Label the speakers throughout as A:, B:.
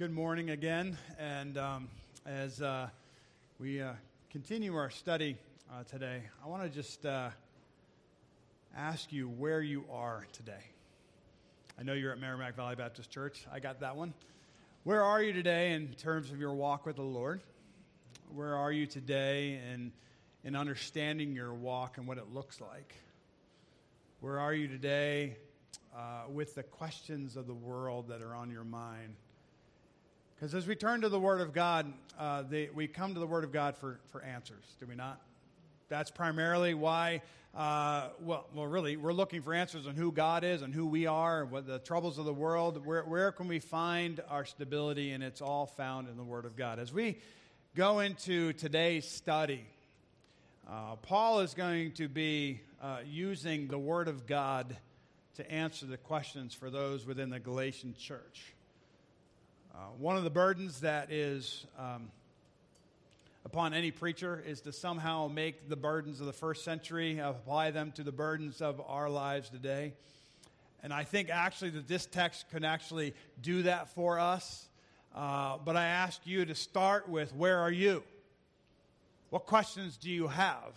A: good morning again. And um, as uh, we uh, continue our study uh, today, I want to just uh, ask you where you are today. I know you're at Merrimack Valley Baptist Church. I got that one. Where are you today in terms of your walk with the Lord? Where are you today in, in understanding your walk and what it looks like? Where are you today uh, with the questions of the world that are on your mind? Because as we turn to the Word of God, uh, they, we come to the Word of God for, for answers, do we not? That's primarily why, uh, well, well, really, we're looking for answers on who God is and who we are, and what the troubles of the world. Where, where can we find our stability? And it's all found in the Word of God. As we go into today's study, uh, Paul is going to be uh, using the Word of God to answer the questions for those within the Galatian church. Uh, one of the burdens that is um, upon any preacher is to somehow make the burdens of the first century, apply them to the burdens of our lives today. And I think actually that this text can actually do that for us. Uh, but I ask you to start with where are you? What questions do you have?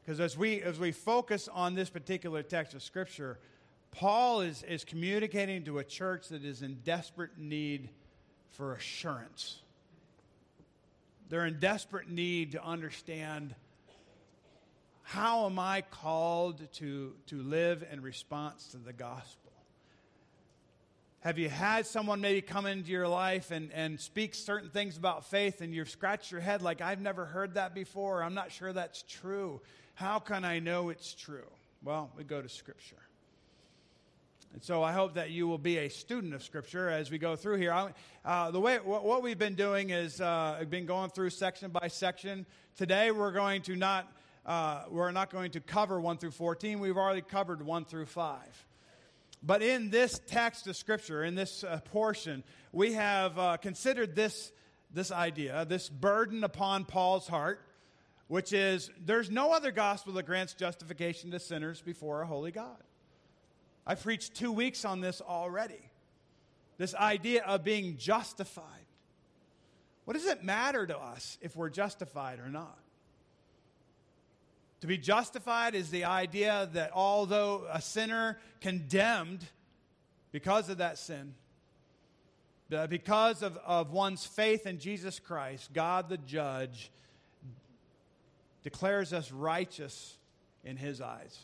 A: Because as we, as we focus on this particular text of Scripture, Paul is, is communicating to a church that is in desperate need for assurance. They're in desperate need to understand how am I called to, to live in response to the gospel? Have you had someone maybe come into your life and, and speak certain things about faith and you've scratched your head like, I've never heard that before. I'm not sure that's true. How can I know it's true? Well, we go to Scripture. And so I hope that you will be a student of Scripture as we go through here. Uh, the way what, what, we've been doing is uh, been going through section by section. Today we're going to not uh, we're not going to cover one through fourteen. We've already covered one through five. But in this text of Scripture, in this uh, portion, we have uh, considered this this idea, this burden upon Paul's heart, which is there's no other gospel that grants justification to sinners before a holy God. I preached two weeks on this already. This idea of being justified. What does it matter to us if we're justified or not? To be justified is the idea that although a sinner condemned because of that sin, because of, of one's faith in Jesus Christ, God the judge declares us righteous in his eyes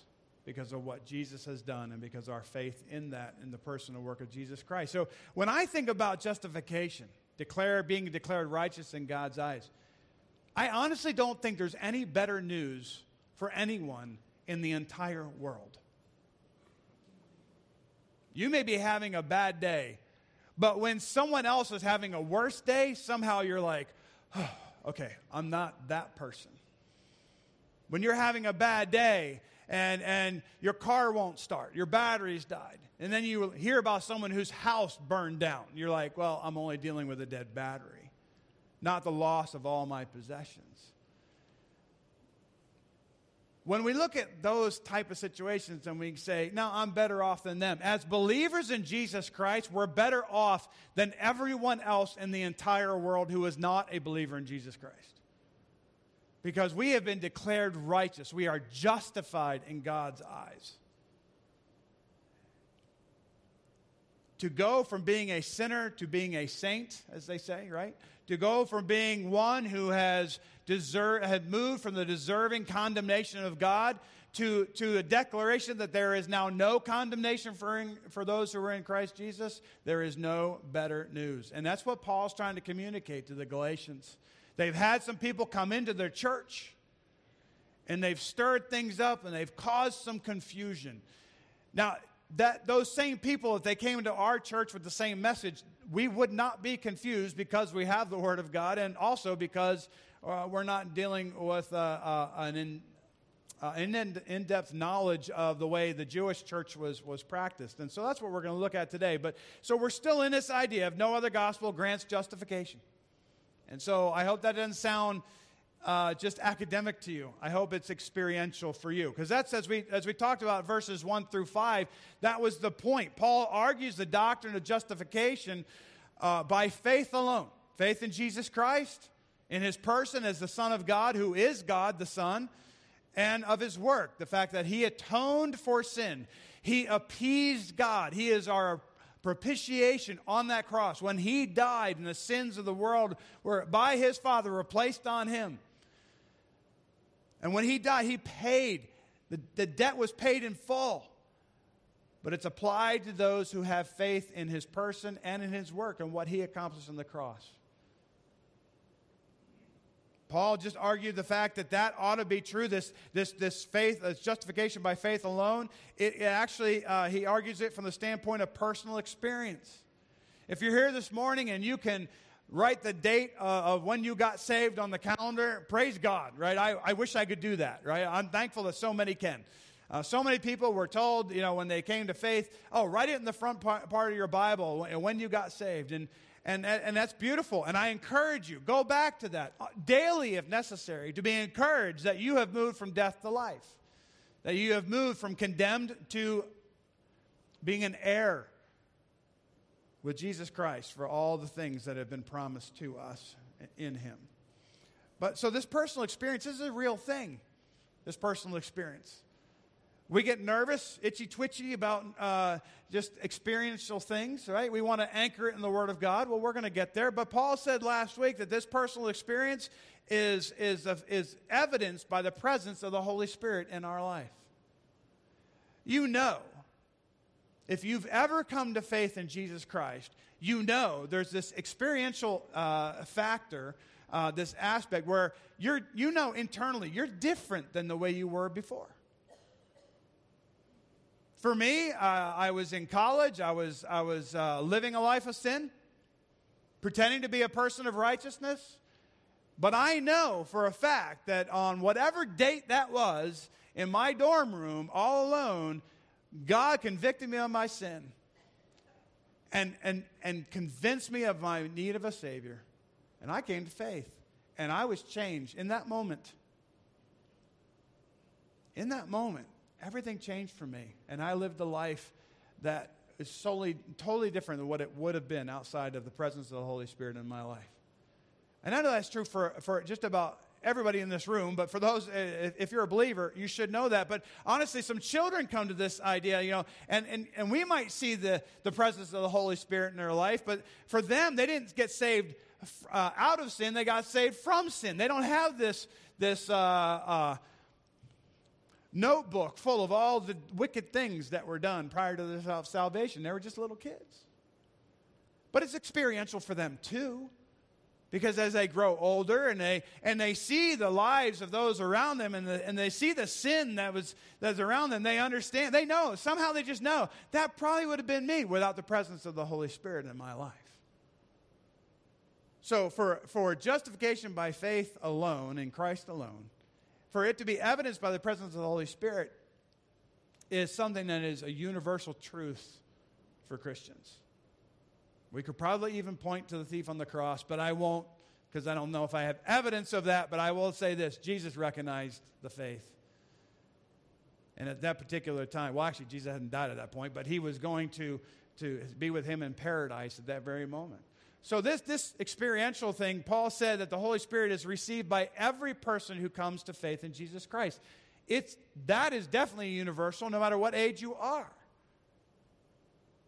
A: because of what Jesus has done and because our faith in that, in the personal work of Jesus Christ. So when I think about justification, declare being declared righteous in God's eyes, I honestly don't think there's any better news for anyone in the entire world. You may be having a bad day, but when someone else is having a worse day, somehow you're like, oh, okay, I'm not that person. When you're having a bad day and, and your car won't start, your battery's died. And then you hear about someone whose house burned down. You're like, well, I'm only dealing with a dead battery, not the loss of all my possessions. When we look at those type of situations and we say, no, I'm better off than them. As believers in Jesus Christ, we're better off than everyone else in the entire world who is not a believer in Jesus Christ because we have been declared righteous. We are justified in God's eyes. To go from being a sinner to being a saint, as they say, right? To go from being one who has deserved, had moved from the deserving condemnation of God to, to a declaration that there is now no condemnation for, in, for those who are in Christ Jesus, there is no better news. And that's what Paul's trying to communicate to the Galatians. They've had some people come into their church and they've stirred things up and they've caused some confusion. Now, that those same people, if they came into our church with the same message, we would not be confused because we have the Word of God, and also because uh, we're not dealing with uh, uh, an in, uh, in, depth knowledge of the way the Jewish church was, was practiced. And so that's what we're going to look at today. But so we're still in this idea of no other gospel grants justification. And so I hope that doesn't sound uh, just academic to you. I hope it's experiential for you. Because that's, as we, as we talked about verses 1 through 5, that was the point. Paul argues the doctrine of justification uh, by faith alone faith in Jesus Christ, in his person as the Son of God, who is God the Son, and of his work, the fact that he atoned for sin. He appeased God. He is our propitiation on that cross. When he died and the sins of the world were by his Father were placed on him. And when he died, he paid. The, the debt was paid in full. But it's applied to those who have faith in his person and in his work and what he accomplished on the cross. Paul just argued the fact that that ought to be true. This, this, this faith, this justification by faith alone, it, it actually, uh, he argues it from the standpoint of personal experience. If you're here this morning and you can write the date uh, of when you got saved on the calendar, praise God, right? I, I wish I could do that, right? I'm thankful that so many can. Uh, so many people were told, you know, when they came to faith, oh, write it in the front part, of your Bible when you got saved. And, and, and that's beautiful. And I encourage you, go back to that daily if necessary, to be encouraged that you have moved from death to life, that you have moved from condemned to being an heir with Jesus Christ for all the things that have been promised to us in Him. But so this personal experience is a real thing, this personal experience. We get nervous, itchy twitchy about uh, just experiential things, right? We want to anchor it in the Word of God. Well, we're going to get there. But Paul said last week that this personal experience is, is, is evidenced by the presence of the Holy Spirit in our life. You know if you've ever come to faith in Jesus Christ, you know there's this experiential uh, factor, uh, this aspect where you're, you know internally you're different than the way you were before. For me, uh, I was in college, I was, I was uh, living a life of sin, pretending to be a person of righteousness. But I know for a fact that on whatever date that was, in my dorm room, all alone, God convicted me of my sin and, and, and convinced me of my need of a Savior. And I came to faith. And I was changed in that moment. In that moment, everything changed for me. And I lived a life that is solely, totally different than what it would have been outside of the presence of the Holy Spirit in my life. And I know that's true for, for just about everybody in this room, but for those, if you're a believer, you should know that. But honestly, some children come to this idea, you know, and, and, and we might see the, the presence of the Holy Spirit in their life, but for them, they didn't get saved uh, out of sin, they got saved from sin. They don't have this, this uh, uh, notebook full of all the wicked things that were done prior to their salvation. They were just little kids. But it's experiential for them too. Because as they grow older and they, and they see the lives of those around them and, the, and they see the sin that was that's around them, they understand. They know. Somehow they just know that probably would have been me without the presence of the Holy Spirit in my life. So, for, for justification by faith alone, in Christ alone, for it to be evidenced by the presence of the Holy Spirit, is something that is a universal truth for Christians. We could probably even point to the thief on the cross, but I won't because I don't know if I have evidence of that. But I will say this Jesus recognized the faith. And at that particular time, well, actually, Jesus hadn't died at that point, but he was going to, to be with him in paradise at that very moment. So, this, this experiential thing, Paul said that the Holy Spirit is received by every person who comes to faith in Jesus Christ. It's, that is definitely universal, no matter what age you are.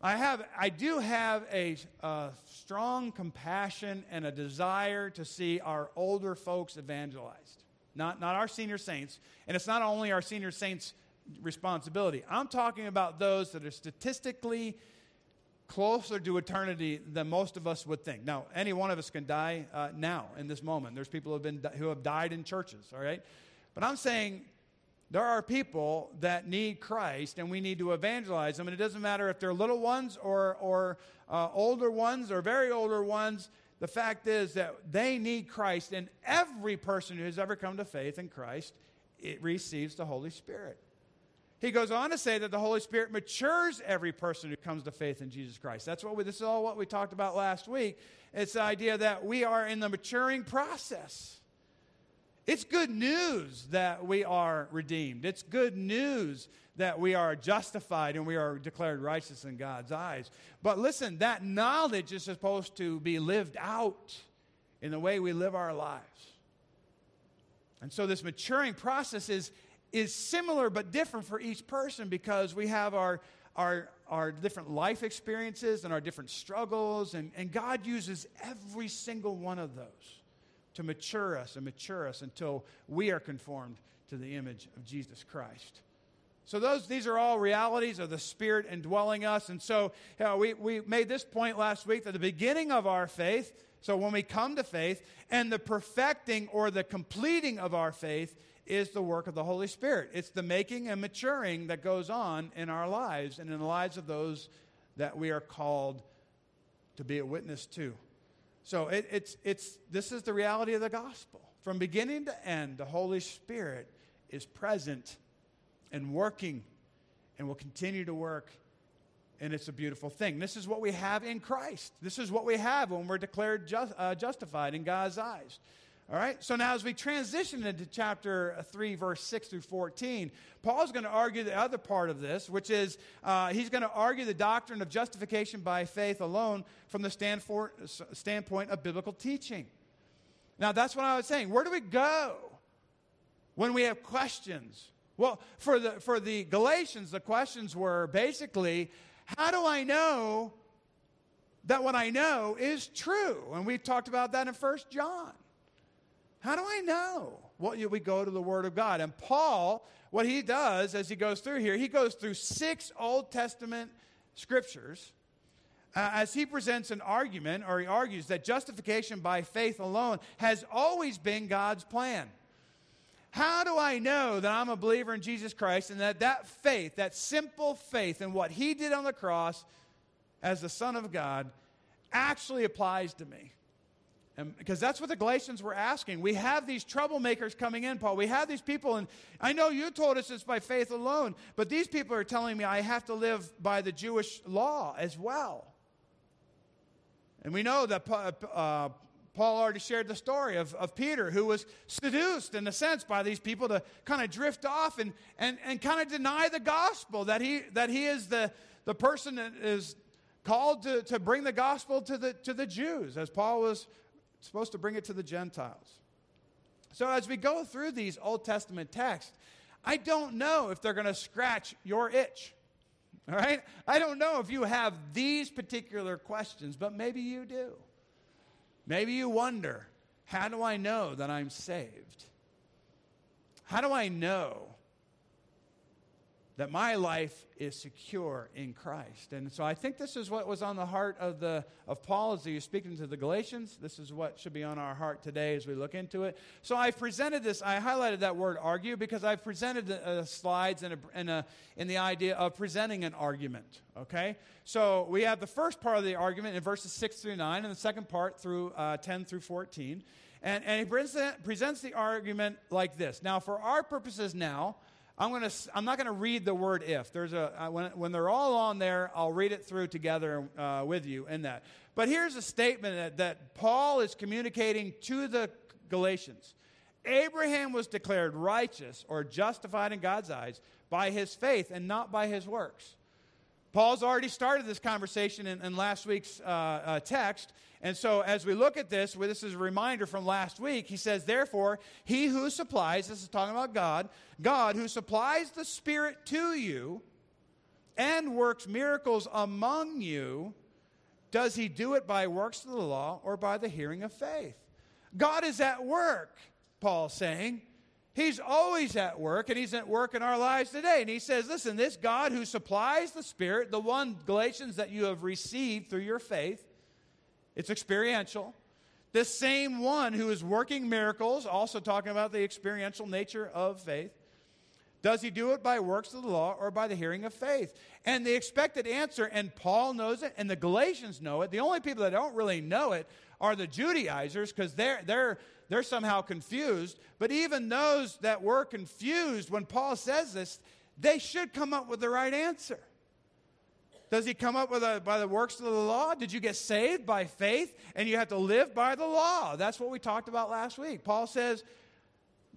A: I have, I do have a, a, strong compassion and a desire to see our older folks evangelized, not, not our senior saints. And it's not only our senior saints' responsibility. I'm talking about those that are statistically closer to eternity than most of us would think. Now, any one of us can die uh, now in this moment. There's people who have, been, who have died in churches, all right? But I'm saying there are people that need Christ, and we need to evangelize them. And it doesn't matter if they're little ones or, or uh, older ones or very older ones. The fact is that they need Christ, and every person who has ever come to faith in Christ it receives the Holy Spirit. He goes on to say that the Holy Spirit matures every person who comes to faith in Jesus Christ. That's what we, this is all what we talked about last week. It's the idea that we are in the maturing process. It's good news that we are redeemed. It's good news that we are justified and we are declared righteous in God's eyes. But listen, that knowledge is supposed to be lived out in the way we live our lives. And so this maturing process is, is similar but different for each person because we have our, our, our different life experiences and our different struggles, and, and God uses every single one of those to mature us and mature us until we are conformed to the image of Jesus Christ. So those, these are all realities of the Spirit indwelling us. And so you know, we, we made this point last week that the beginning of our faith, so when we come to faith, and the perfecting or the completing of our faith is the work of the Holy Spirit. It's the making and maturing that goes on in our lives and in the lives of those that we are called to be a witness to. So it, it's, it's, this is the reality of the gospel. From beginning to end, the Holy Spirit is present and working and will continue to work. And it's a beautiful thing. This is what we have in Christ. This is what we have when we're declared just, uh, justified in God's eyes. All right? So now, as we transition into chapter 3, verse 6 through 14, Paul's going to argue the other part of this, which is uh, he's going to argue the doctrine of justification by faith alone from the standpoint of biblical teaching. Now, that's what I was saying. Where do we go when we have questions? Well, for the, for the Galatians, the questions were basically how do I know that what I know is true? And we talked about that in First John. How do I know? Well, we go to the Word of God. And Paul, what he does as he goes through here, he goes through six Old Testament scriptures uh, as he presents an argument, or he argues that justification by faith alone has always been God's plan. How do I know that I'm a believer in Jesus Christ and that that faith, that simple faith in what he did on the cross as the Son of God, actually applies to me? And because that's what the Galatians were asking. We have these troublemakers coming in, Paul. We have these people, and I know you told us it's by faith alone, but these people are telling me I have to live by the Jewish law as well. And we know that uh, Paul already shared the story of, of Peter, who was seduced, in a sense, by these people to kind of drift off and, and, and kind of deny the gospel, that he, that he is the, the person that is called to, to bring the gospel to the, to the Jews, as Paul was supposed to bring it to the Gentiles. So, as we go through these Old Testament texts, I don't know if they're going to scratch your itch. All right? I don't know if you have these particular questions, but maybe you do. Maybe you wonder how do I know that I'm saved? How do I know that my life is secure in Christ. And so I think this is what was on the heart of, the, of Paul as he was speaking to the Galatians. This is what should be on our heart today as we look into it. So I presented this, I highlighted that word argue because I presented uh, slides in, a, in, a, in the idea of presenting an argument. Okay? So we have the first part of the argument in verses 6 through 9, and the second part through uh, 10 through 14. And, and he present, presents the argument like this. Now, for our purposes now, I'm, gonna, I'm not going to read the word if. There's a, when, when they're all on there, I'll read it through together uh, with you in that. But here's a statement that, that Paul is communicating to the Galatians Abraham was declared righteous or justified in God's eyes by his faith and not by his works. Paul's already started this conversation in, in last week's uh, uh, text. And so, as we look at this, well, this is a reminder from last week. He says, Therefore, he who supplies, this is talking about God, God who supplies the Spirit to you and works miracles among you, does he do it by works of the law or by the hearing of faith? God is at work, Paul's saying. He's always at work, and He's at work in our lives today. And He says, Listen, this God who supplies the Spirit, the one, Galatians, that you have received through your faith, it's experiential. This same one who is working miracles, also talking about the experiential nature of faith, does he do it by works of the law or by the hearing of faith? And the expected answer, and Paul knows it, and the Galatians know it. The only people that don't really know it are the Judaizers because they're, they're, they're somehow confused. But even those that were confused when Paul says this, they should come up with the right answer. Does he come up with a, by the works of the law? Did you get saved by faith and you have to live by the law? That's what we talked about last week. Paul says,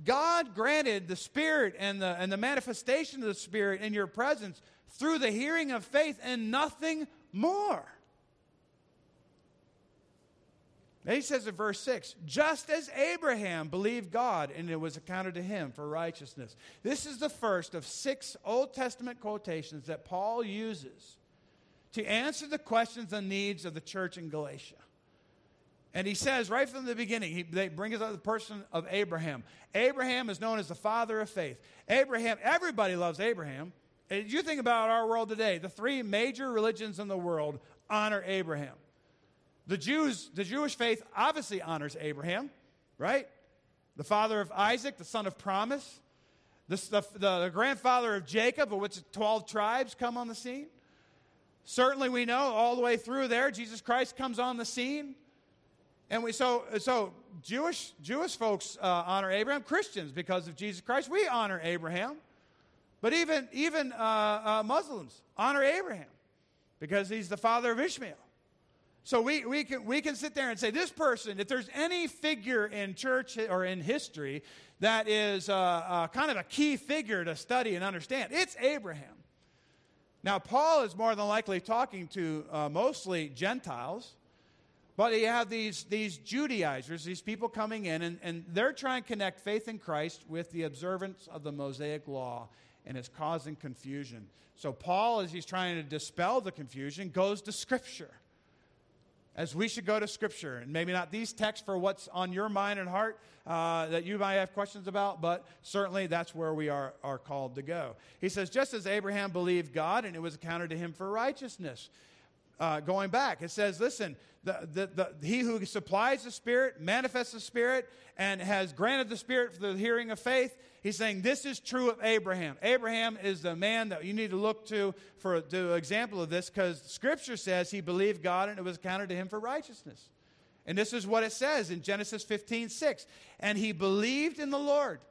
A: God granted the Spirit and the, and the manifestation of the Spirit in your presence through the hearing of faith and nothing more. He says in verse 6 just as Abraham believed God and it was accounted to him for righteousness. This is the first of six Old Testament quotations that Paul uses to answer the questions and needs of the church in Galatia. And he says right from the beginning, he, they bring us up the person of Abraham. Abraham is known as the father of faith. Abraham, everybody loves Abraham. And You think about our world today, the three major religions in the world honor Abraham. The Jews, the Jewish faith obviously honors Abraham, right? The father of Isaac, the son of promise, the, the, the grandfather of Jacob, of which 12 tribes come on the scene. Certainly, we know all the way through there, Jesus Christ comes on the scene. And we, so, so Jewish, Jewish folks uh, honor Abraham. Christians, because of Jesus Christ, we honor Abraham. But even, even uh, uh, Muslims honor Abraham because he's the father of Ishmael. So we, we, can, we can sit there and say, this person, if there's any figure in church or in history that is uh, uh, kind of a key figure to study and understand, it's Abraham. Now, Paul is more than likely talking to uh, mostly Gentiles, but you have these, these Judaizers, these people coming in, and, and they're trying to connect faith in Christ with the observance of the Mosaic law, and it's causing confusion. So, Paul, as he's trying to dispel the confusion, goes to Scripture as we should go to Scripture. And maybe not these texts for what's on your mind and heart uh, that you might have questions about, but certainly that's where we are, are called to go. He says, just as Abraham believed God and it was accounted to him for righteousness. Uh, going back, it says, listen, the, the, the, he who supplies the Spirit, manifests the Spirit, and has granted the Spirit for the hearing of faith, He's saying this is true of Abraham. Abraham is the man that you need to look to for the example of this because Scripture says he believed God and it was counted to him for righteousness. And this is what it says in Genesis 15 6. And he believed in the Lord,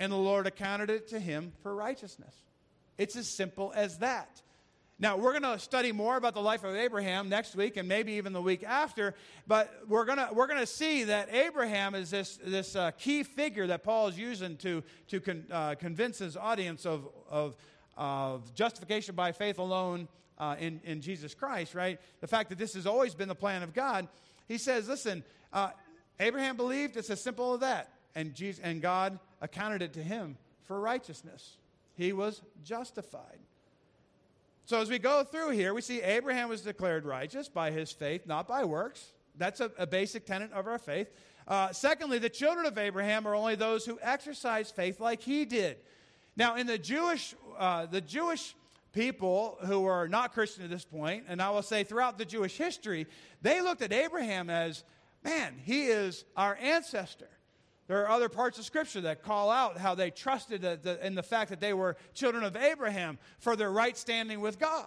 A: and the Lord accounted it to him for righteousness. It's as simple as that. Now, we're going to study more about the life of Abraham next week and maybe even the week after, but we're going to, we're going to see that Abraham is this, this uh, key figure that Paul is using to, to con, uh, convince his audience of, of, of justification by faith alone uh, in, in Jesus Christ, right? The fact that this has always been the plan of God. He says, listen, uh, Abraham believed, it's as simple as that. And, Jesus, and God accounted it to him for righteousness. He was justified. So as we go through here, we see Abraham was declared righteous by his faith, not by works. That's a, a basic tenet of our faith. Uh, secondly, the children of Abraham are only those who exercise faith like he did. Now, in the Jewish, uh, the Jewish people who are not Christian at this point, and I will say throughout the Jewish history, they looked at Abraham as, man, he is our ancestor. There are other parts of Scripture that call out how they trusted the, the, in the fact that they were children of Abraham for their right standing with God.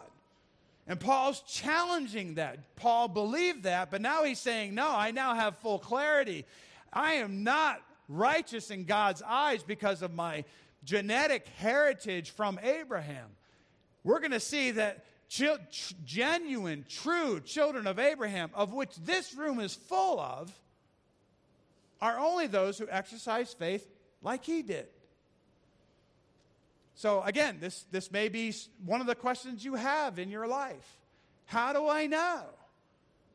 A: And Paul's challenging that. Paul believed that, but now he's saying, No, I now have full clarity. I am not righteous in God's eyes because of my genetic heritage from Abraham. We're going to see that genuine, true children of Abraham, of which this room is full of, are only those who exercise faith like he did. So, again, this, this may be one of the questions you have in your life. How do I know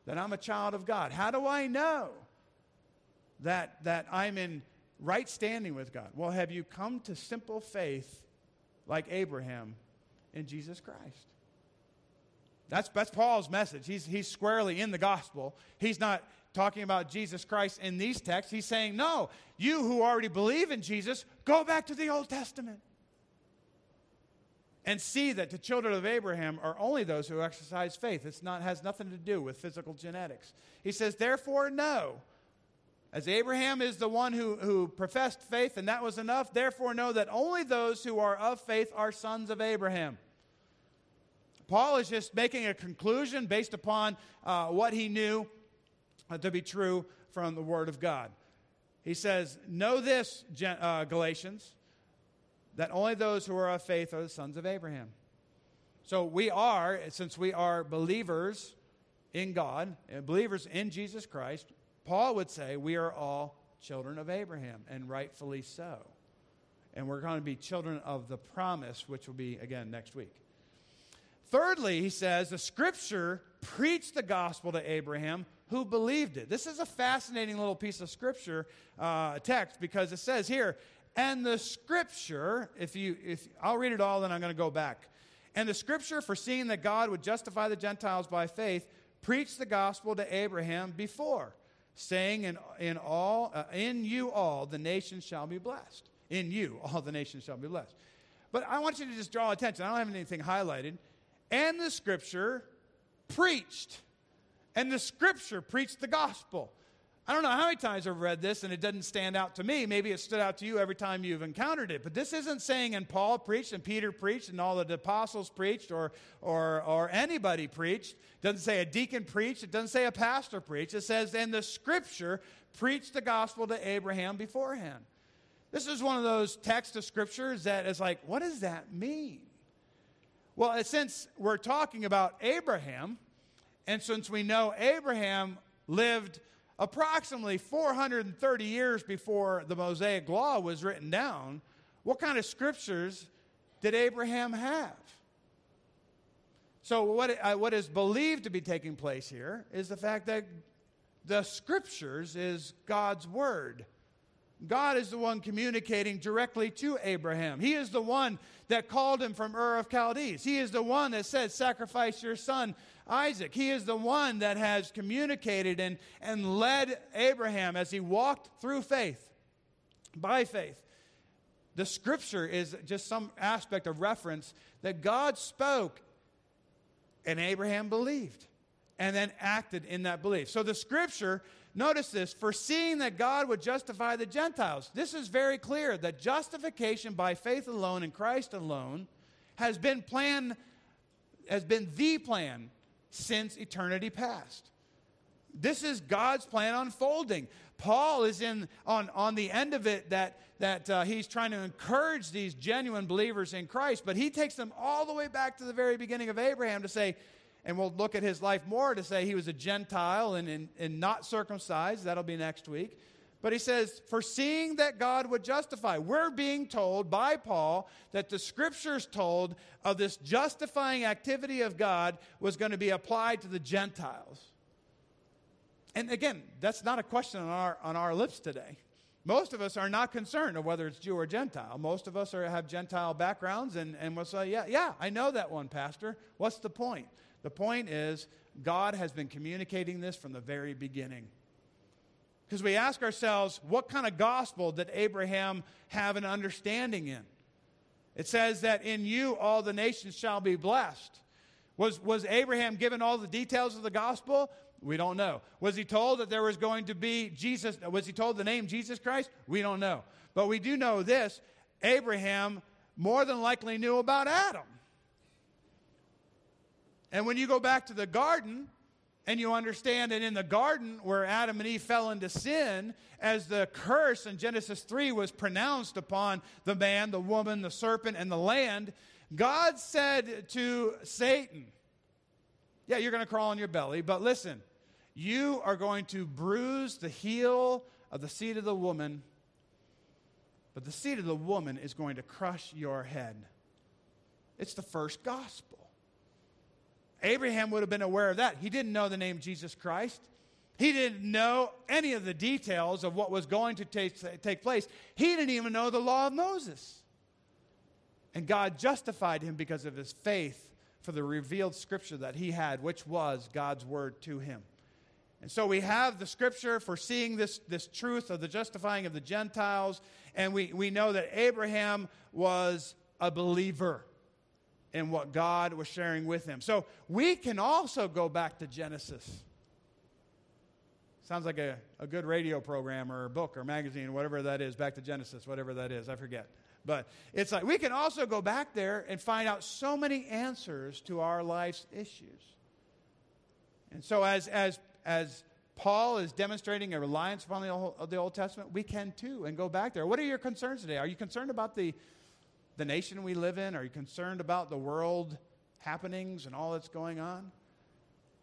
A: that I'm a child of God? How do I know that, that I'm in right standing with God? Well, have you come to simple faith like Abraham in Jesus Christ? That's, that's Paul's message. He's, he's squarely in the gospel. He's not talking about Jesus Christ in these texts. He's saying, no, you who already believe in Jesus, go back to the Old Testament and see that the children of Abraham are only those who exercise faith. It's not has nothing to do with physical genetics. He says, therefore, know. As Abraham is the one who, who professed faith, and that was enough, therefore know that only those who are of faith are sons of Abraham. Paul is just making a conclusion based upon uh, what he knew to be true from the Word of God. He says, Know this, uh, Galatians, that only those who are of faith are the sons of Abraham. So we are, since we are believers in God, and believers in Jesus Christ, Paul would say we are all children of Abraham, and rightfully so. And we're going to be children of the promise, which will be, again, next week. Thirdly, he says, the scripture preached the gospel to Abraham who believed it. This is a fascinating little piece of scripture uh, text because it says here, and the scripture, if you, if I'll read it all, then I'm going to go back. And the scripture, foreseeing that God would justify the Gentiles by faith, preached the gospel to Abraham before, saying, "In in all, uh, in you all the nations shall be blessed. In you all the nations shall be blessed." But I want you to just draw attention. I don't have anything highlighted. And the scripture preached and the scripture preached the gospel. I don't know how many times I've read this and it doesn't stand out to me. Maybe it stood out to you every time you've encountered it. But this isn't saying, and Paul preached, and Peter preached, and all the apostles preached, or, or, or anybody preached. It doesn't say a deacon preached. It doesn't say a pastor preached. It says, and the scripture preached the gospel to Abraham beforehand. This is one of those texts of scriptures that is like, what does that mean? Well, since we're talking about Abraham, and since we know Abraham lived approximately 430 years before the Mosaic Law was written down, what kind of scriptures did Abraham have? So, what, uh, what is believed to be taking place here is the fact that the scriptures is God's word. God is the one communicating directly to Abraham. He is the one that called him from Ur of Chaldees. He is the one that said, Sacrifice your son Isaac. He is the one that has communicated and, and led Abraham as he walked through faith, by faith. The scripture is just some aspect of reference that God spoke and Abraham believed and then acted in that belief. So the scripture, notice this, foreseeing that God would justify the Gentiles. This is very clear that justification by faith alone in Christ alone has been planned, has been the plan since eternity past. This is God's plan unfolding. Paul is in on, on the end of it that, that uh, he's trying to encourage these genuine believers in Christ, but he takes them all the way back to the very beginning of Abraham to say, and we'll look at his life more to say he was a Gentile and, and, and not circumcised. That'll be next week. But he says, foreseeing that God would justify. We're being told by Paul that the scriptures told of this justifying activity of God was going to be applied to the Gentiles. And again, that's not a question on our, on our lips today. Most of us are not concerned of whether it's Jew or Gentile. Most of us are, have Gentile backgrounds, and, and we'll say, yeah, yeah, I know that one, Pastor. What's the point? The point is, God has been communicating this from the very beginning. Because we ask ourselves, what kind of gospel did Abraham have an understanding in? It says that in you all the nations shall be blessed. Was, was Abraham given all the details of the gospel? We don't know. Was he told that there was going to be Jesus? Was he told the name Jesus Christ? We don't know. But we do know this Abraham more than likely knew about Adam. And when you go back to the garden, and you understand that in the garden where Adam and Eve fell into sin, as the curse in Genesis 3 was pronounced upon the man, the woman, the serpent, and the land, God said to Satan, Yeah, you're going to crawl on your belly, but listen, you are going to bruise the heel of the seed of the woman, but the seed of the woman is going to crush your head. It's the first gospel. Abraham would have been aware of that. He didn't know the name Jesus Christ. He didn't know any of the details of what was going to take, take place. He didn't even know the law of Moses. And God justified him because of his faith for the revealed scripture that he had, which was God's word to him. And so we have the scripture for seeing this, this truth of the justifying of the Gentiles, and we, we know that Abraham was a believer in what God was sharing with him. So we can also go back to Genesis. Sounds like a, a good radio program or book or magazine, whatever that is, back to Genesis, whatever that is, I forget. But it's like we can also go back there and find out so many answers to our life's issues. And so, as, as, as Paul is demonstrating a reliance upon the Old, the Old Testament, we can too and go back there. What are your concerns today? Are you concerned about the the nation we live in? Are you concerned about the world happenings and all that's going on?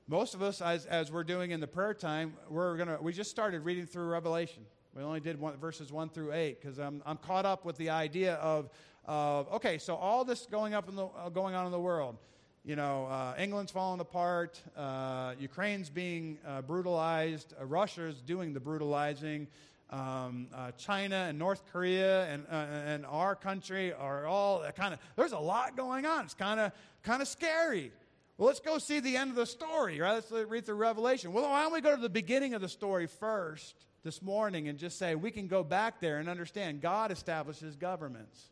A: Most of us, as, as we're doing in the prayer time, we're gonna, we just started reading through Revelation. We only did one, verses 1 through 8 because I'm, I'm caught up with the idea of, of okay, so all this going, up in the, uh, going on in the world. You know, uh, England's falling apart, uh, Ukraine's being uh, brutalized, uh, Russia's doing the brutalizing, um, uh, China and North Korea and, and our country are all kind of, there's a lot going on. It's kind of kind of scary. Well, let's go see the end of the story, right? Let's read through Revelation. Well, why don't we go to the beginning of the story first this morning and just say we can go back there and understand God establishes governments.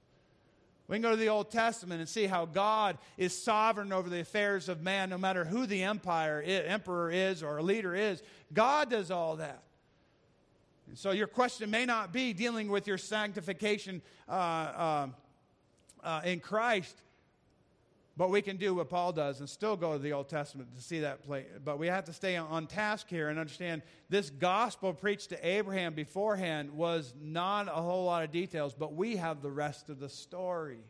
A: We can go to the Old Testament and see how God is sovereign over the affairs of man, no matter who the empire is, emperor is or leader is. God does all that. So your question may not be dealing with your sanctification uh, uh, uh, in Christ but we can do what Paul does and still go to the Old Testament to see that play. But we have to stay on task here and understand this gospel preached to Abraham beforehand was not a whole lot of details, but we have the rest of the story.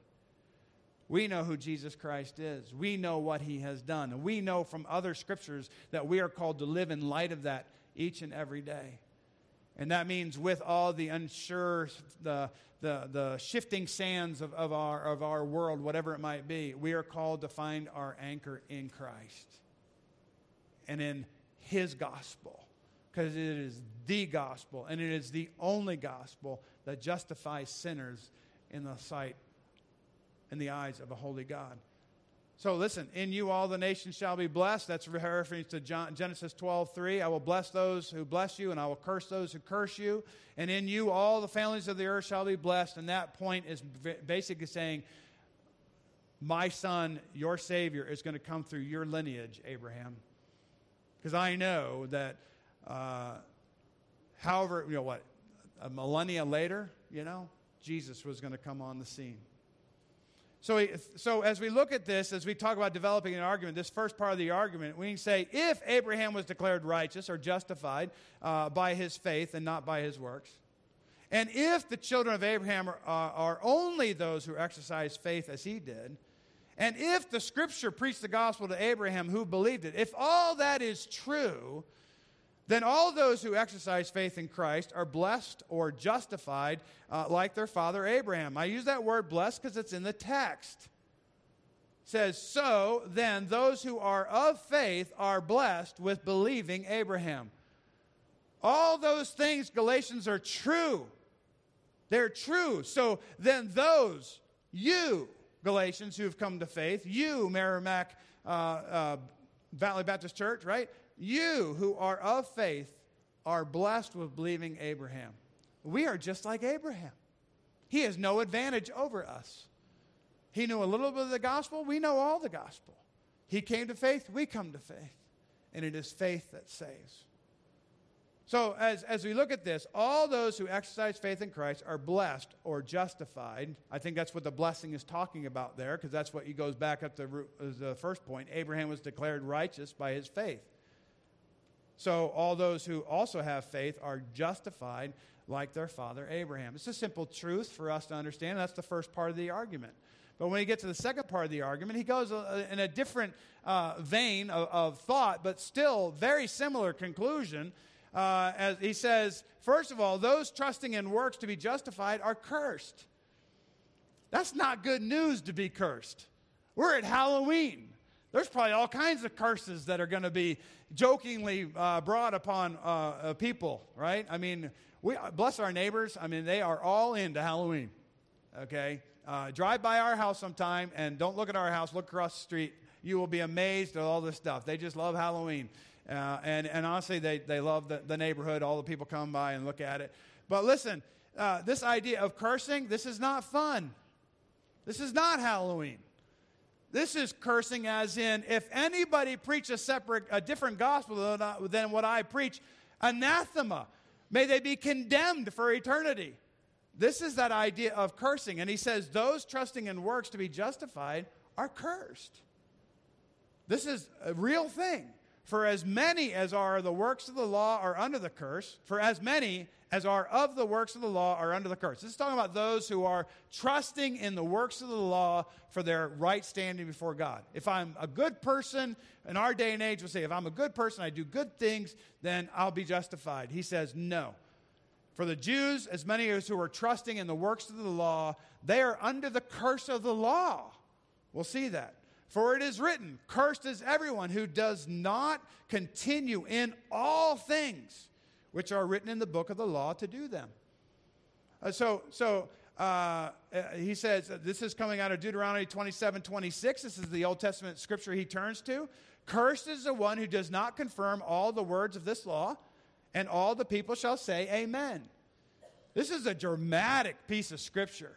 A: We know who Jesus Christ is. We know what he has done. And we know from other scriptures that we are called to live in light of that each and every day. And that means with all the unsure, the, the, the shifting sands of, of, our, of our world, whatever it might be, we are called to find our anchor in Christ and in His gospel. Because it is the gospel, and it is the only gospel that justifies sinners in the sight, in the eyes of a holy God. So listen, in you all the nations shall be blessed. That's referring to John, Genesis 12, 3. I will bless those who bless you, and I will curse those who curse you. And in you all the families of the earth shall be blessed. And that point is basically saying, My son, your Savior, is going to come through your lineage, Abraham. Because I know that, uh, however, you know what, a millennia later, you know, Jesus was going to come on the scene. So, so as we look at this, as we talk about developing an argument, this first part of the argument, we can say if Abraham was declared righteous or justified uh, by his faith and not by his works, and if the children of Abraham are, uh, are only those who exercise faith as he did, and if the scripture preached the gospel to Abraham who believed it, if all that is true, then all those who exercise faith in Christ are blessed or justified uh, like their father Abraham. I use that word blessed because it's in the text. It says, So then those who are of faith are blessed with believing Abraham. All those things, Galatians, are true. They're true. So then those, you, Galatians, who have come to faith, you, Merrimack uh, uh, Valley Baptist Church, right? You who are of faith are blessed with believing Abraham. We are just like Abraham. He has no advantage over us. He knew a little bit of the gospel. We know all the gospel. He came to faith. We come to faith. And it is faith that saves. So, as, as we look at this, all those who exercise faith in Christ are blessed or justified. I think that's what the blessing is talking about there, because that's what he goes back up to the first point. Abraham was declared righteous by his faith. So all those who also have faith are justified like their father Abraham. It's a simple truth for us to understand. That's the first part of the argument. But when he gets to the second part of the argument, he goes uh, in a different uh, vein of, of, thought, but still very similar conclusion. Uh, as he says, first of all, those trusting in works to be justified are cursed. That's not good news to be cursed. We're at Halloween. There's probably all kinds of curses that are going to be jokingly uh, brought upon uh, uh, people, right? I mean, we bless our neighbors. I mean, they are all into Halloween. Okay, uh, drive by our house sometime and don't look at our house. Look across the street. You will be amazed at all this stuff. They just love Halloween, uh, and and honestly, they they love the, the neighborhood. All the people come by and look at it. But listen, uh, this idea of cursing, this is not fun. This is not Halloween. This is cursing, as in, if anybody preach a separate, a different gospel than what I preach, anathema. May they be condemned for eternity. This is that idea of cursing. And he says, those trusting in works to be justified are cursed. This is a real thing. For as many as are the works of the law are under the curse, for as many as are of the works of the law are under the curse. This is talking about those who are trusting in the works of the law for their right standing before God. If I'm a good person, in our day and age, we'll say, if I'm a good person, I do good things, then I'll be justified. He says, no. For the Jews, as many as who are trusting in the works of the law, they are under the curse of the law. We'll see that. For it is written, Cursed is everyone who does not continue in all things which are written in the book of the law to do them. Uh, so, so uh, uh he says, uh, this is coming out of Deuteronomy 27 26. This is the Old Testament scripture he turns to. Cursed is the one who does not confirm all the words of this law, and all the people shall say, Amen. This is a dramatic piece of scripture.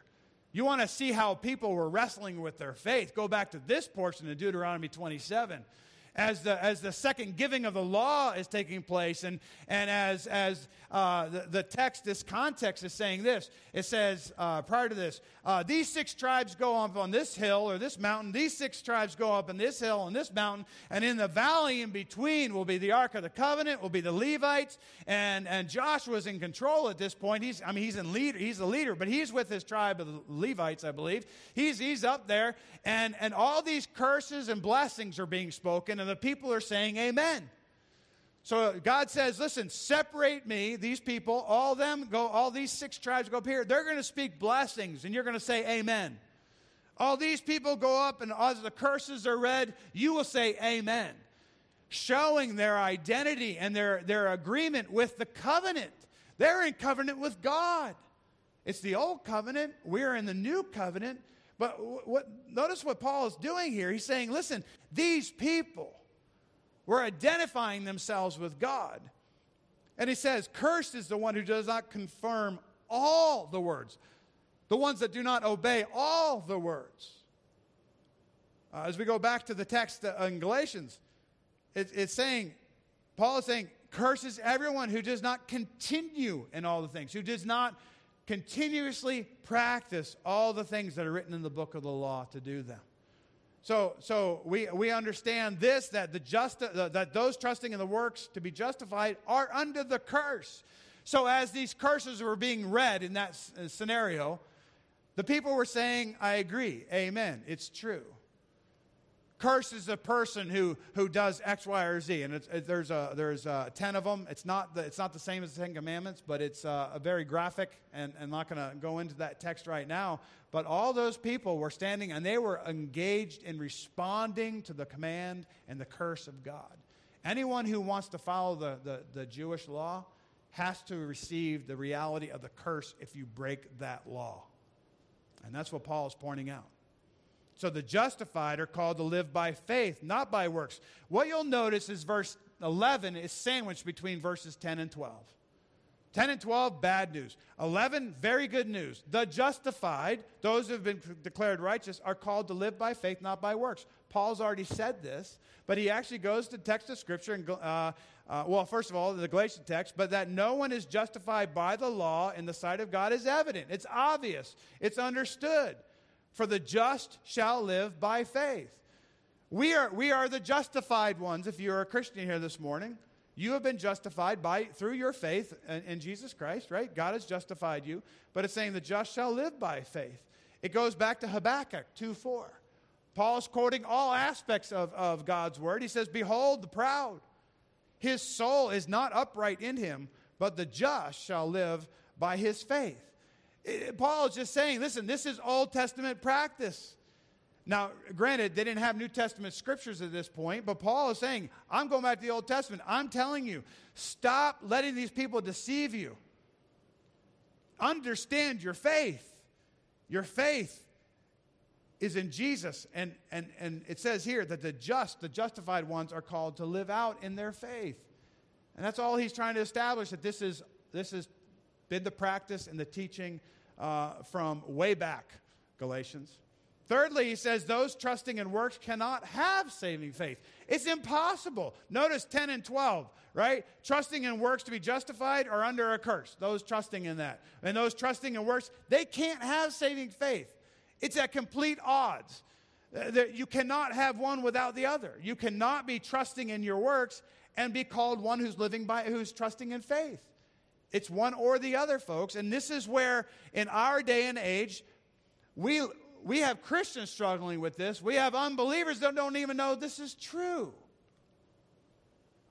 A: You want to see how people were wrestling with their faith? Go back to this portion of Deuteronomy 27 as the, as the second giving of the law is taking place, and, and as, as uh, the, the text, this context is saying this it says, uh, prior to this, uh, these six tribes go up on this hill or this mountain, these six tribes go up on this hill and this mountain, and in the valley in between will be the Ark of the Covenant, will be the Levites, and, and Joshua's in control at this point. He's, I mean, he's, in leader, he's the leader, but he's with his tribe of the Levites, I believe. He's, he's up there, and, and all these curses and blessings are being spoken, and the people are saying amen. So God says, listen, separate me, these people, all them go, all these six tribes go up here. They're going to speak blessings, and you're going to say amen. All these people go up, and as the curses are read, you will say amen. Showing their identity and their, their agreement with the covenant. They're in covenant with God. It's the old covenant. We're in the new covenant. But what, notice what Paul is doing here. He's saying, listen, these people were identifying themselves with God. And he says, Cursed is the one who does not confirm all the words, the ones that do not obey all the words. Uh, as we go back to the text uh, in Galatians, it, it's saying, Paul is saying, curses everyone who does not continue in all the things, who does not continuously practice all the things that are written in the book of the law to do them. So, so we, we understand this that, the just, that those trusting in the works to be justified are under the curse. So, as these curses were being read in that scenario, the people were saying, I agree, amen, it's true curses a person who, who does X, Y, or Z. And it, there's, a, there's a 10 of them. It's not the, it's not the same as the Ten Commandments, but it's uh, a very graphic, and I'm not going to go into that text right now. But all those people were standing and they were engaged in responding to the command and the curse of God. Anyone who wants to follow the, the, the Jewish law has to receive the reality of the curse if you break that law. And that's what Paul is pointing out. So the justified are called to live by faith, not by works. What you'll notice is verse 11 is sandwiched between verses 10 and 12. 10 and 12, bad news. 11, very good news. The justified, those who have been declared righteous, are called to live by faith, not by works. Paul's already said this, but he actually goes to text of Scripture and, uh, uh, well, first of all, the Galatian text, but that no one is justified by the law in the sight of God is evident. It's obvious, it's understood for the just shall live by faith. We are, we are the justified ones. If you're a Christian here this morning, you have been justified by through your faith in, in Jesus Christ, right? God has justified you, but it's saying the just shall live by faith. It goes back to Habakkuk 2 4. Paul's quoting all aspects of, of God's word. He says, Behold the proud. His soul is not upright in him, but the just shall live by his faith. Eh, Paul is just saying, listen, this is Old Testament practice. Now, granted, they didn't have New Testament scriptures at this point, but Paul is saying, I'm going back to the Old Testament. I'm telling you, stop letting these people deceive you. Understand your faith. Your faith is in Jesus. And, and, and it says here that the just, the justified ones, are called to live out in their faith. And that's all he's trying to establish that this is, this has been the practice and the teaching uh, from way back, Galatians. Thirdly, he says those trusting in works cannot have saving faith. It's impossible. Notice 10 and 12, right? Trusting in works to be justified are under a curse. Those trusting in that. And those trusting in works, they can't have saving faith. It's at complete odds. Uh, you cannot have one without the other. You cannot be trusting in your works and be called one who's living by who's trusting in faith. It's one or the other, folks. And this is where, in our day and age, we, we have Christians struggling with this. We have unbelievers that don't even know this is true.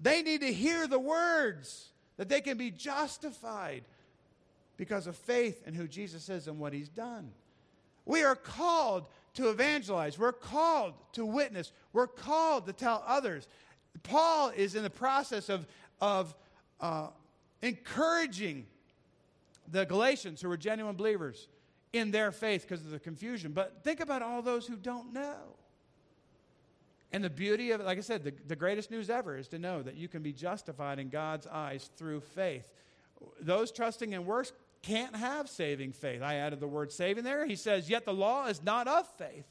A: They need to hear the words that they can be justified because of faith in who Jesus is and what he's done. We are called to evangelize. We're called to witness. We're called to tell others. Paul is in the process of, of uh, encouraging the Galatians who were genuine believers in their faith because of the confusion. But think about all those who don't know. And the beauty of it, like I said, the, the greatest news ever is to know that you can be justified in God's eyes through faith. Those trusting in works can't have saving faith. I added the word saving there. He says, Yet the law is not of faith.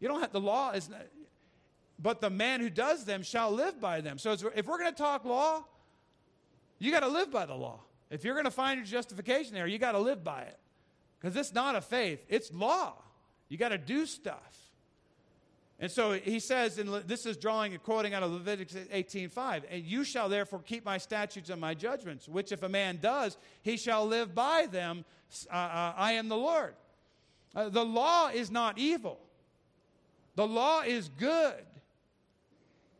A: You don't have, the law is not, but the man who does them shall live by them. So if we're going to talk law, you got to live by the law. If you're going to find your justification there, you got to live by it. Because it's not a faith, it's law. You got to do stuff. And so he says, and this is drawing and quoting out of Leviticus 18:5, and you shall therefore keep my statutes and my judgments, which if a man does, he shall live by them. Uh, uh, I am the Lord. Uh, the law is not evil. The law is good.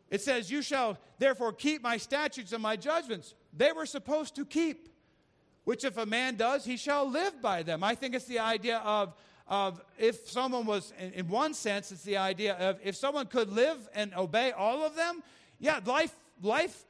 A: It says, You shall therefore keep my statutes and my judgments. They were supposed to keep, which if a man does, he shall live by them. I think it's the idea of of if someone was, in one sense, it's the idea of if someone could live and obey all of them, yeah, life, life,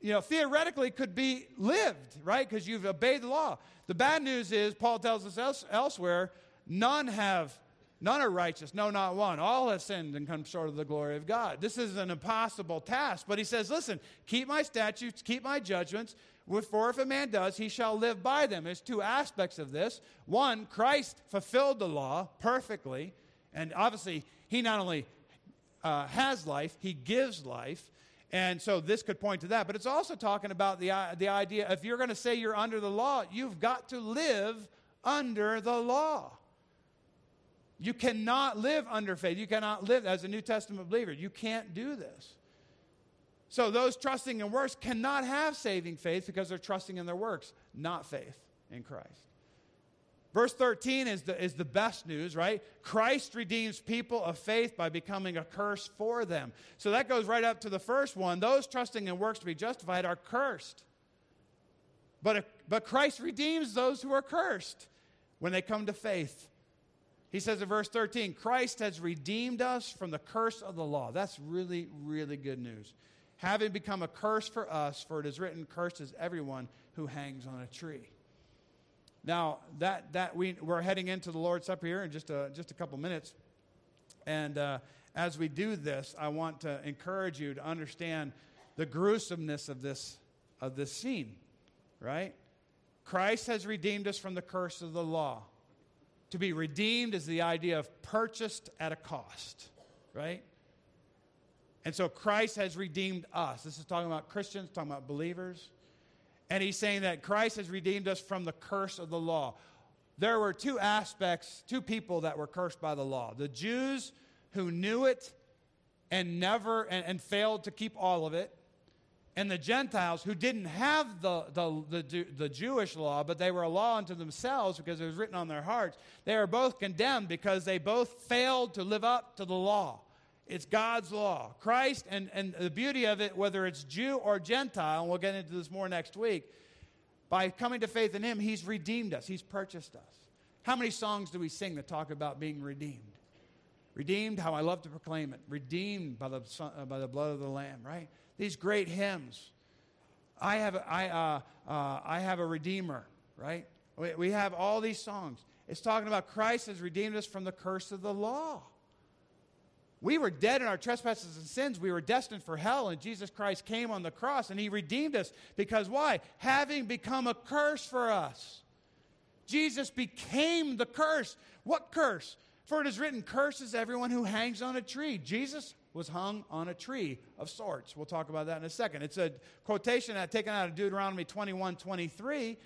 A: you know, theoretically could be lived, right? Because you've obeyed the law. The bad news is, Paul tells us else, elsewhere, none have, none are righteous, no, not one. All have sinned and come short of the glory of God. This is an impossible task, but he says, listen, keep my statutes, keep my judgments, for if a man does, he shall live by them. There's two aspects of this. One, Christ fulfilled the law perfectly, and obviously, he not only uh, has life, he gives life. And so this could point to that. But it's also talking about the, uh, the idea if you're going to say you're under the law, you've got to live under the law. You cannot live under faith. You cannot live as a New Testament believer. You can't do this. So those trusting in works cannot have saving faith because they're trusting in their works, not faith in Christ. Verse 13 is the, is the best news, right? Christ redeems people of faith by becoming a curse for them. So that goes right up to the first one. Those trusting in works to be justified are cursed. But, but Christ redeems those who are cursed when they come to faith. He says in verse 13, Christ has redeemed us from the curse of the law. That's really, really good news having become a curse for us, for it is written, Cursed is everyone who hangs on a tree. Now, that, that we, we're heading into the Lord's Supper here in just a, just a couple minutes. And uh, as we do this, I want to encourage you to understand the gruesomeness of this, of this scene, right? Christ has redeemed us from the curse of the law. To be redeemed is the idea of purchased at a cost, right? And so Christ has redeemed us. This is talking about Christians, talking about believers. And he's saying that Christ has redeemed us from the curse of the law. There were two aspects, two people that were cursed by the law the Jews who knew it and never and, and failed to keep all of it, and the Gentiles who didn't have the, the, the, the, Jewish law, but they were a law unto themselves because it was written on their hearts. They are both condemned because they both failed to live up to the law. It's God's law. Christ, and, and the beauty of it, whether it's Jew or Gentile, and we'll get into this more next week, by coming to faith in Him, He's redeemed us, He's purchased us. How many songs do we sing that talk about being redeemed? Redeemed, how I love to proclaim it. Redeemed by the, uh, by the blood of the Lamb, right? These great hymns. I have, I, uh, uh, I have a Redeemer, right? We, we have all these songs. It's talking about Christ has redeemed us from the curse of the law. We were dead in our trespasses and sins. We were destined for hell, and Jesus Christ came on the cross and he redeemed us. Because why? Having become a curse for us. Jesus became the curse. What curse? For it is written, Curses everyone who hangs on a tree. Jesus was hung on a tree of sorts. We'll talk about that in a second. It's a quotation taken out of Deuteronomy 21 23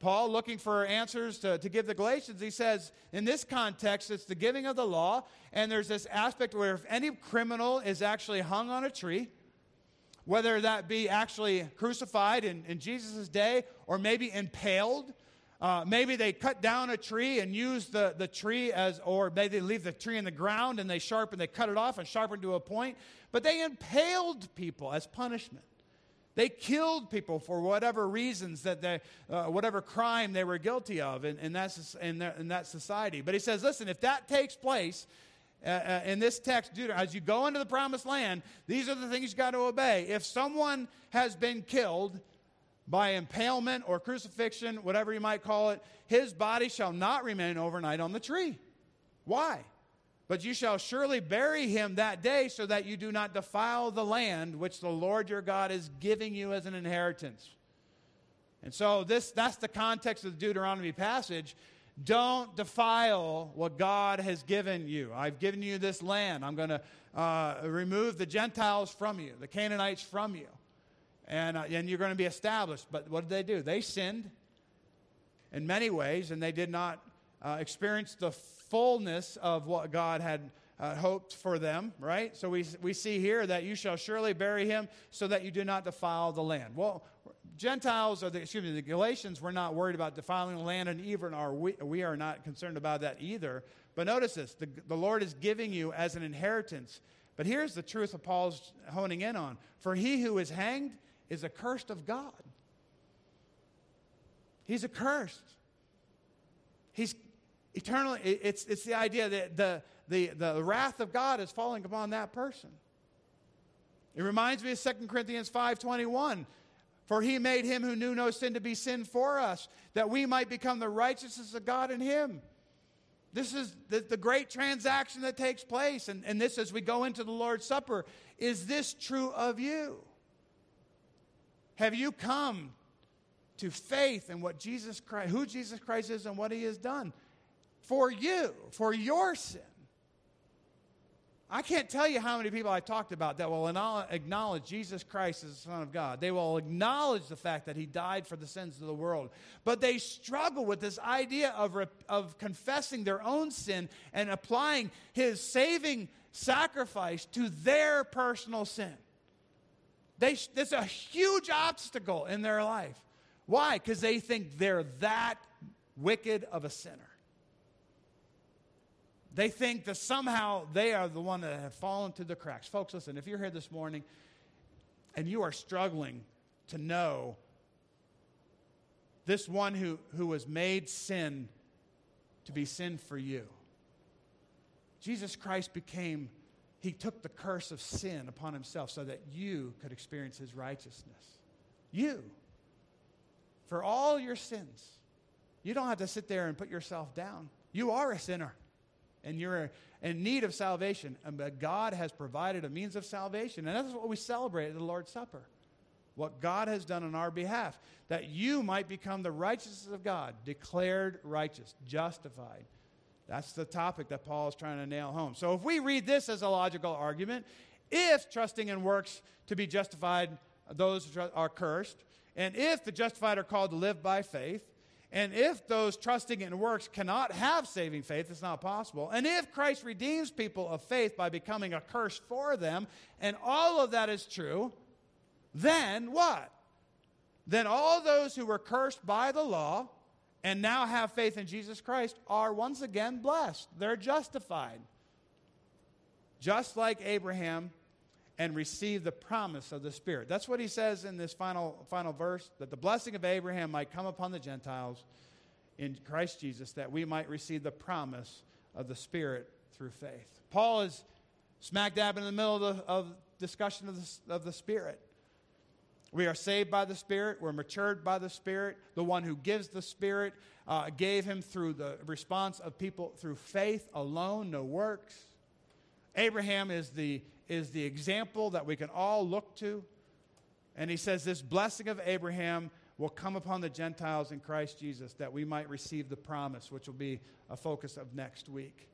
A: Paul, looking for answers to, to give the Galatians, he says, in this context, it's the giving of the law, and there's this aspect where if any criminal is actually hung on a tree, whether that be actually crucified in, in Jesus' day or maybe impaled, uh, maybe they cut down a tree and use the, the tree as, or maybe they leave the tree in the ground and they sharpen, they cut it off and sharpen to a point, but they impaled people as punishment. They killed people for whatever reasons that they, uh, whatever crime they were guilty of in, in, that, in, in that society. But he says, listen, if that takes place, uh, uh, in this text, as you go into the promised land, these are the things you got to obey. If someone has been killed by impalement or crucifixion, whatever you might call it, his body shall not remain overnight on the tree. Why? But you shall surely bury him that day so that you do not defile the land which the Lord your God is giving you as an inheritance. And so this that's the context of the Deuteronomy passage. Don't defile what God has given you. I've given you this land. I'm going to uh, remove the Gentiles from you, the Canaanites from you, and, uh, and you're going to be established. But what did they do? They sinned in many ways, and they did not uh, experience the fullness of what God had uh, hoped for them, right? So we, we see here that you shall surely bury him so that you do not defile the land. Well, Gentiles, or the, excuse me, the Galatians were not worried about defiling the land, and even are we, we are not concerned about that either. But notice this the, the Lord is giving you as an inheritance. But here's the truth that Paul's honing in on For he who is hanged is accursed of God. He's accursed. He's eternally, it's, it's the idea that the, the, the wrath of God is falling upon that person. It reminds me of 2 Corinthians 5.21. For he made him who knew no sin to be sin for us, that we might become the righteousness of God in him. This is the, the great transaction that takes place. And, and this, as we go into the Lord's Supper, is this true of you? Have you come to faith in what Jesus Christ, who Jesus Christ is and what he has done? for you, for your sin. I can't tell you how many people I talked about that will acknowledge Jesus Christ as the Son of God. They will acknowledge the fact that He died for the sins of the world. But they struggle with this idea of, of confessing their own sin and applying His saving sacrifice to their personal sin. They, there's a huge obstacle in their life. Why? Because they think they're that wicked of a sinner. They think that somehow they are the one that have fallen through the cracks. Folks, listen, if you're here this morning and you are struggling to know this one who, who was made sin to be sin for you, Jesus Christ became, he took the curse of sin upon himself so that you could experience his righteousness. You. For all your sins. You don't have to sit there and put yourself down. You are a sinner and you're in need of salvation, but God has provided a means of salvation. And that's what we celebrate at the Lord's Supper. What God has done on our behalf, that you might become the righteousness of God, declared righteous, justified. That's the topic that Paul is trying to nail home. So if we read this as a logical argument, if trusting in works to be justified, those are cursed, and if the justified are called to live by faith, and if those trusting in works cannot have saving faith, it's not possible. And if Christ redeems people of faith by becoming a curse for them, and all of that is true, then what? Then all those who were cursed by the law and now have faith in Jesus Christ are once again blessed. They're justified. Just like Abraham and receive the promise of the Spirit. That's what he says in this final, final verse that the blessing of Abraham might come upon the Gentiles in Christ Jesus, that we might receive the promise of the Spirit through faith. Paul is smack dab in the middle of the of discussion of the, of the Spirit. We are saved by the Spirit. We're matured by the Spirit. The one who gives the Spirit uh, gave him through the response of people through faith alone, no works. Abraham is the is the example that we can all look to. And he says, This blessing of Abraham will come upon the Gentiles in Christ Jesus that we might receive the promise, which will be a focus of next week.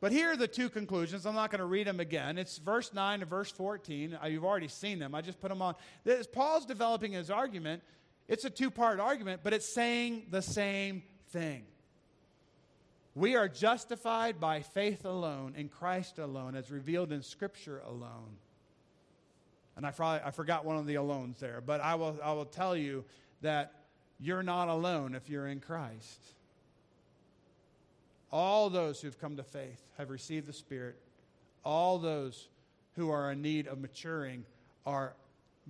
A: But here are the two conclusions. I'm not going to read them again. It's verse 9 and verse 14. Uh, you've already seen them. I just put them on. As Paul's developing his argument, it's a two part argument, but it's saying the same thing. We are justified by faith alone, in Christ alone, as revealed in Scripture alone. And I, probably, I forgot one of the alones there, but I will, I will tell you that you're not alone if you're in Christ. All those who've come to faith have received the Spirit. All those who are in need of maturing are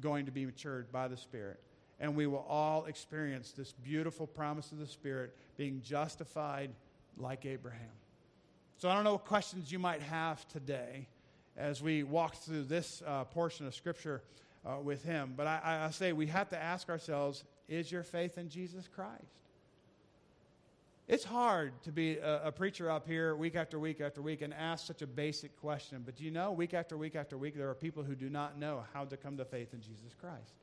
A: going to be matured by the Spirit. And we will all experience this beautiful promise of the Spirit being justified like Abraham. So I don't know what questions you might have today as we walk through this uh, portion of Scripture uh, with him. But I, I say we have to ask ourselves is your faith in Jesus Christ? It's hard to be a, a, preacher up here week after week after week and ask such a basic question. But you know, week after week after week, there are people who do not know how to come to faith in Jesus Christ.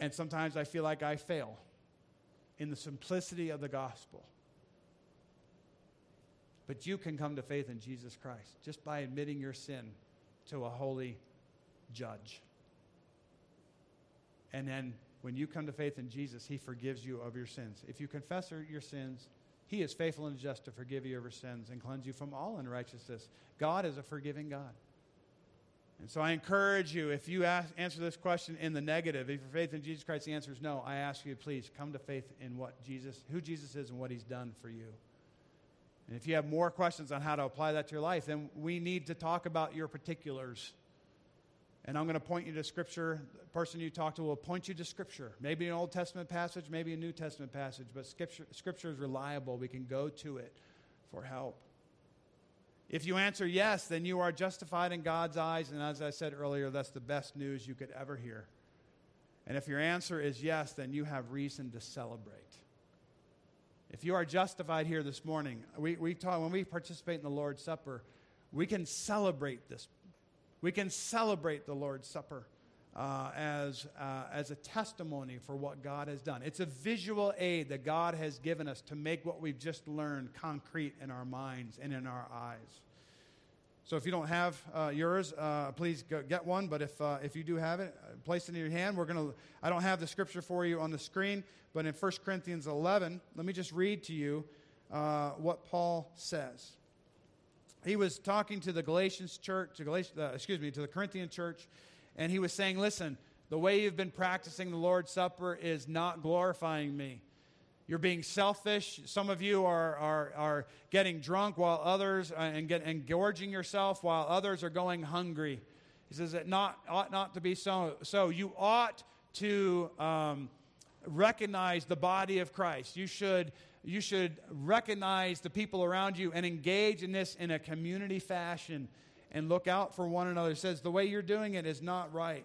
A: And sometimes I feel like I fail in the simplicity of the gospel. But you can come to faith in Jesus Christ just by admitting your sin to a holy judge. And then when you come to faith in Jesus, He forgives you of your sins. If you confess your sins, He is faithful and just to forgive you of your sins and cleanse you from all unrighteousness. God is a forgiving God. And so I encourage you, if you ask, answer this question in the negative, if your faith in Jesus Christ, the answer is no, I ask you, please come to faith in what Jesus, who Jesus is and what He's done for you. And if you have more questions on how to apply that to your life, then we need to talk about your particulars. And I'm going to point you to Scripture. The person you talk to will point you to Scripture. Maybe an Old Testament passage, maybe a New Testament passage, but Scripture, Scripture is reliable. We can go to it for help. If you answer yes, then you are justified in God's eyes. And as I said earlier, that's the best news you could ever hear. And if your answer is yes, then you have reason to celebrate. If you are justified here this morning, we, we talk, when we participate in the Lord's Supper, we can celebrate this. We can celebrate the Lord's Supper uh, as, uh, as a testimony for what God has done. It's a visual aid that God has given us to make what we've just learned concrete in our minds and in our eyes. So if you don't have uh, yours, uh, please get one. But if, uh, if you do have it, uh, place it in your hand. We're to, I don't have the scripture for you on the screen, but in 1 Corinthians 11, let me just read to you what Paul says. He was talking to the Galatians church, to Galatians, uh, excuse me, to the Corinthian church, and he was saying, listen, the way you've been practicing the Lord's Supper is not glorifying me. You're being selfish. Some of you are, are, are getting drunk while others, uh, and, get, and gorging yourself while others are going hungry. He says it not, ought not to be so. So you ought to um, recognize the body of Christ. You should, you should recognize the people around you and engage in this in a community fashion and look out for one another. It says the way you're doing it is not right.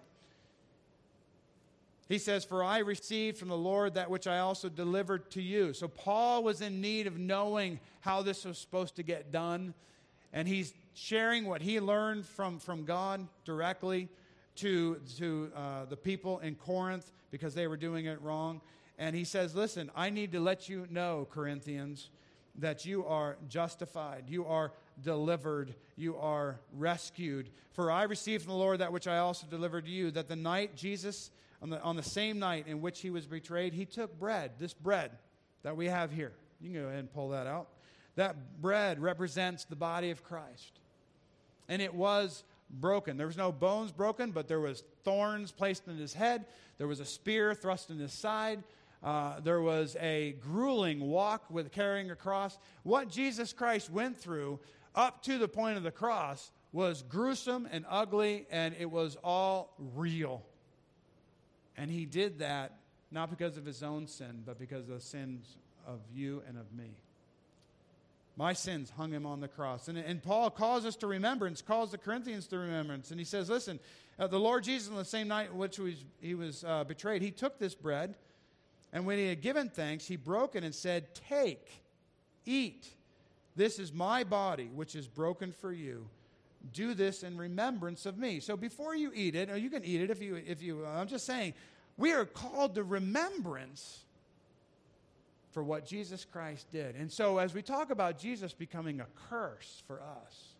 A: He says, For I received from the Lord that which I also delivered to you. So Paul was in need of knowing how this was supposed to get done. And he's sharing what he learned from, from God directly to, to uh, the people in Corinth because they were doing it wrong. And he says, Listen, I need to let you know, Corinthians, that you are justified, you are delivered, you are rescued. For I received from the Lord that which I also delivered to you, that the night Jesus on the, on the same night in which he was betrayed, he took bread, this bread that we have here. You can go ahead and pull that out. That bread represents the body of Christ. And it was broken. There was no bones broken, but there was thorns placed in his head. There was a spear thrust in his side. Uh, there was a grueling walk with carrying a cross. What Jesus Christ went through up to the point of the cross was gruesome and ugly, and it was all real. And he did that not because of his own sin, but because of the sins of you and of me. My sins hung him on the cross. And, and Paul calls us to remembrance, calls the Corinthians to remembrance. And he says, Listen, uh, the Lord Jesus, on the same night in which was, he was uh, betrayed, he took this bread, and when he had given thanks, he broke it and said, Take, eat. This is my body, which is broken for you do this in remembrance of me. So before you eat it, or you can eat it if you, if you, I'm just saying, we are called to remembrance for what Jesus Christ did. And so as we talk about Jesus becoming a curse for us,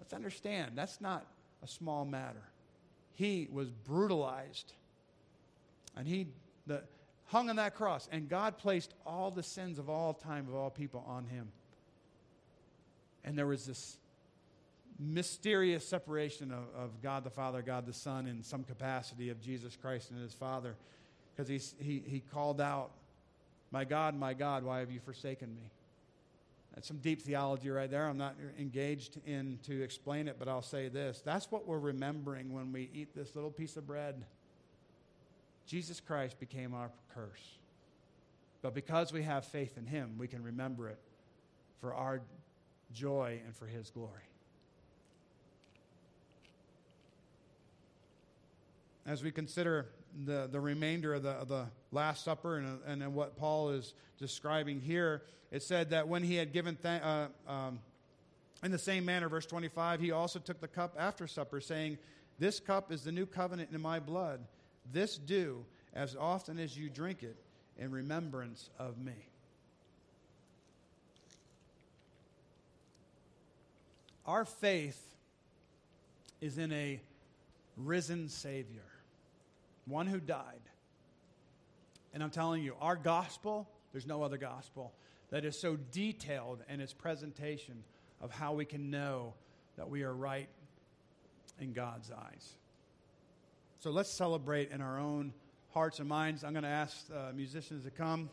A: let's understand that's not a small matter. He was brutalized and he the, hung on that cross, and God placed all the sins of all time, of all people, on him. And there was this mysterious separation of, of God the Father, God the Son, in some capacity of Jesus Christ and his Father. Because he, he, he called out, My God, my God, why have you forsaken me? That's some deep theology right there. I'm not engaged in to explain it, but I'll say this. That's what we're remembering when we eat this little piece of bread. Jesus Christ became our curse. But because we have faith in him, we can remember it for our joy and for his glory. As we consider the, the remainder of the, of the Last Supper and, and what Paul is describing here, it said that when he had given, uh, um, in the same manner, verse 25, he also took the cup after supper, saying, This cup is the new covenant in my blood. This do as often as you drink it in remembrance of me. Our faith is in a risen Savior, one who died. And I'm telling you, our gospel, there's no other gospel that is so detailed in its presentation of how we can know that we are right in God's eyes. So let's celebrate in our own hearts and minds. I'm going to ask uh, musicians to come.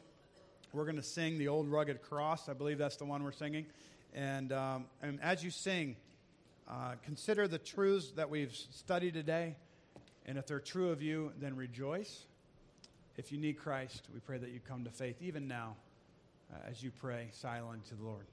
A: We're going to sing the old rugged cross. I believe that's the one we're singing. And, um, and as you sing, uh, consider the truths that we've studied today. And if they're true of you, then rejoice. If you need Christ, we pray that you come to faith even now uh, as you pray silent to the Lord.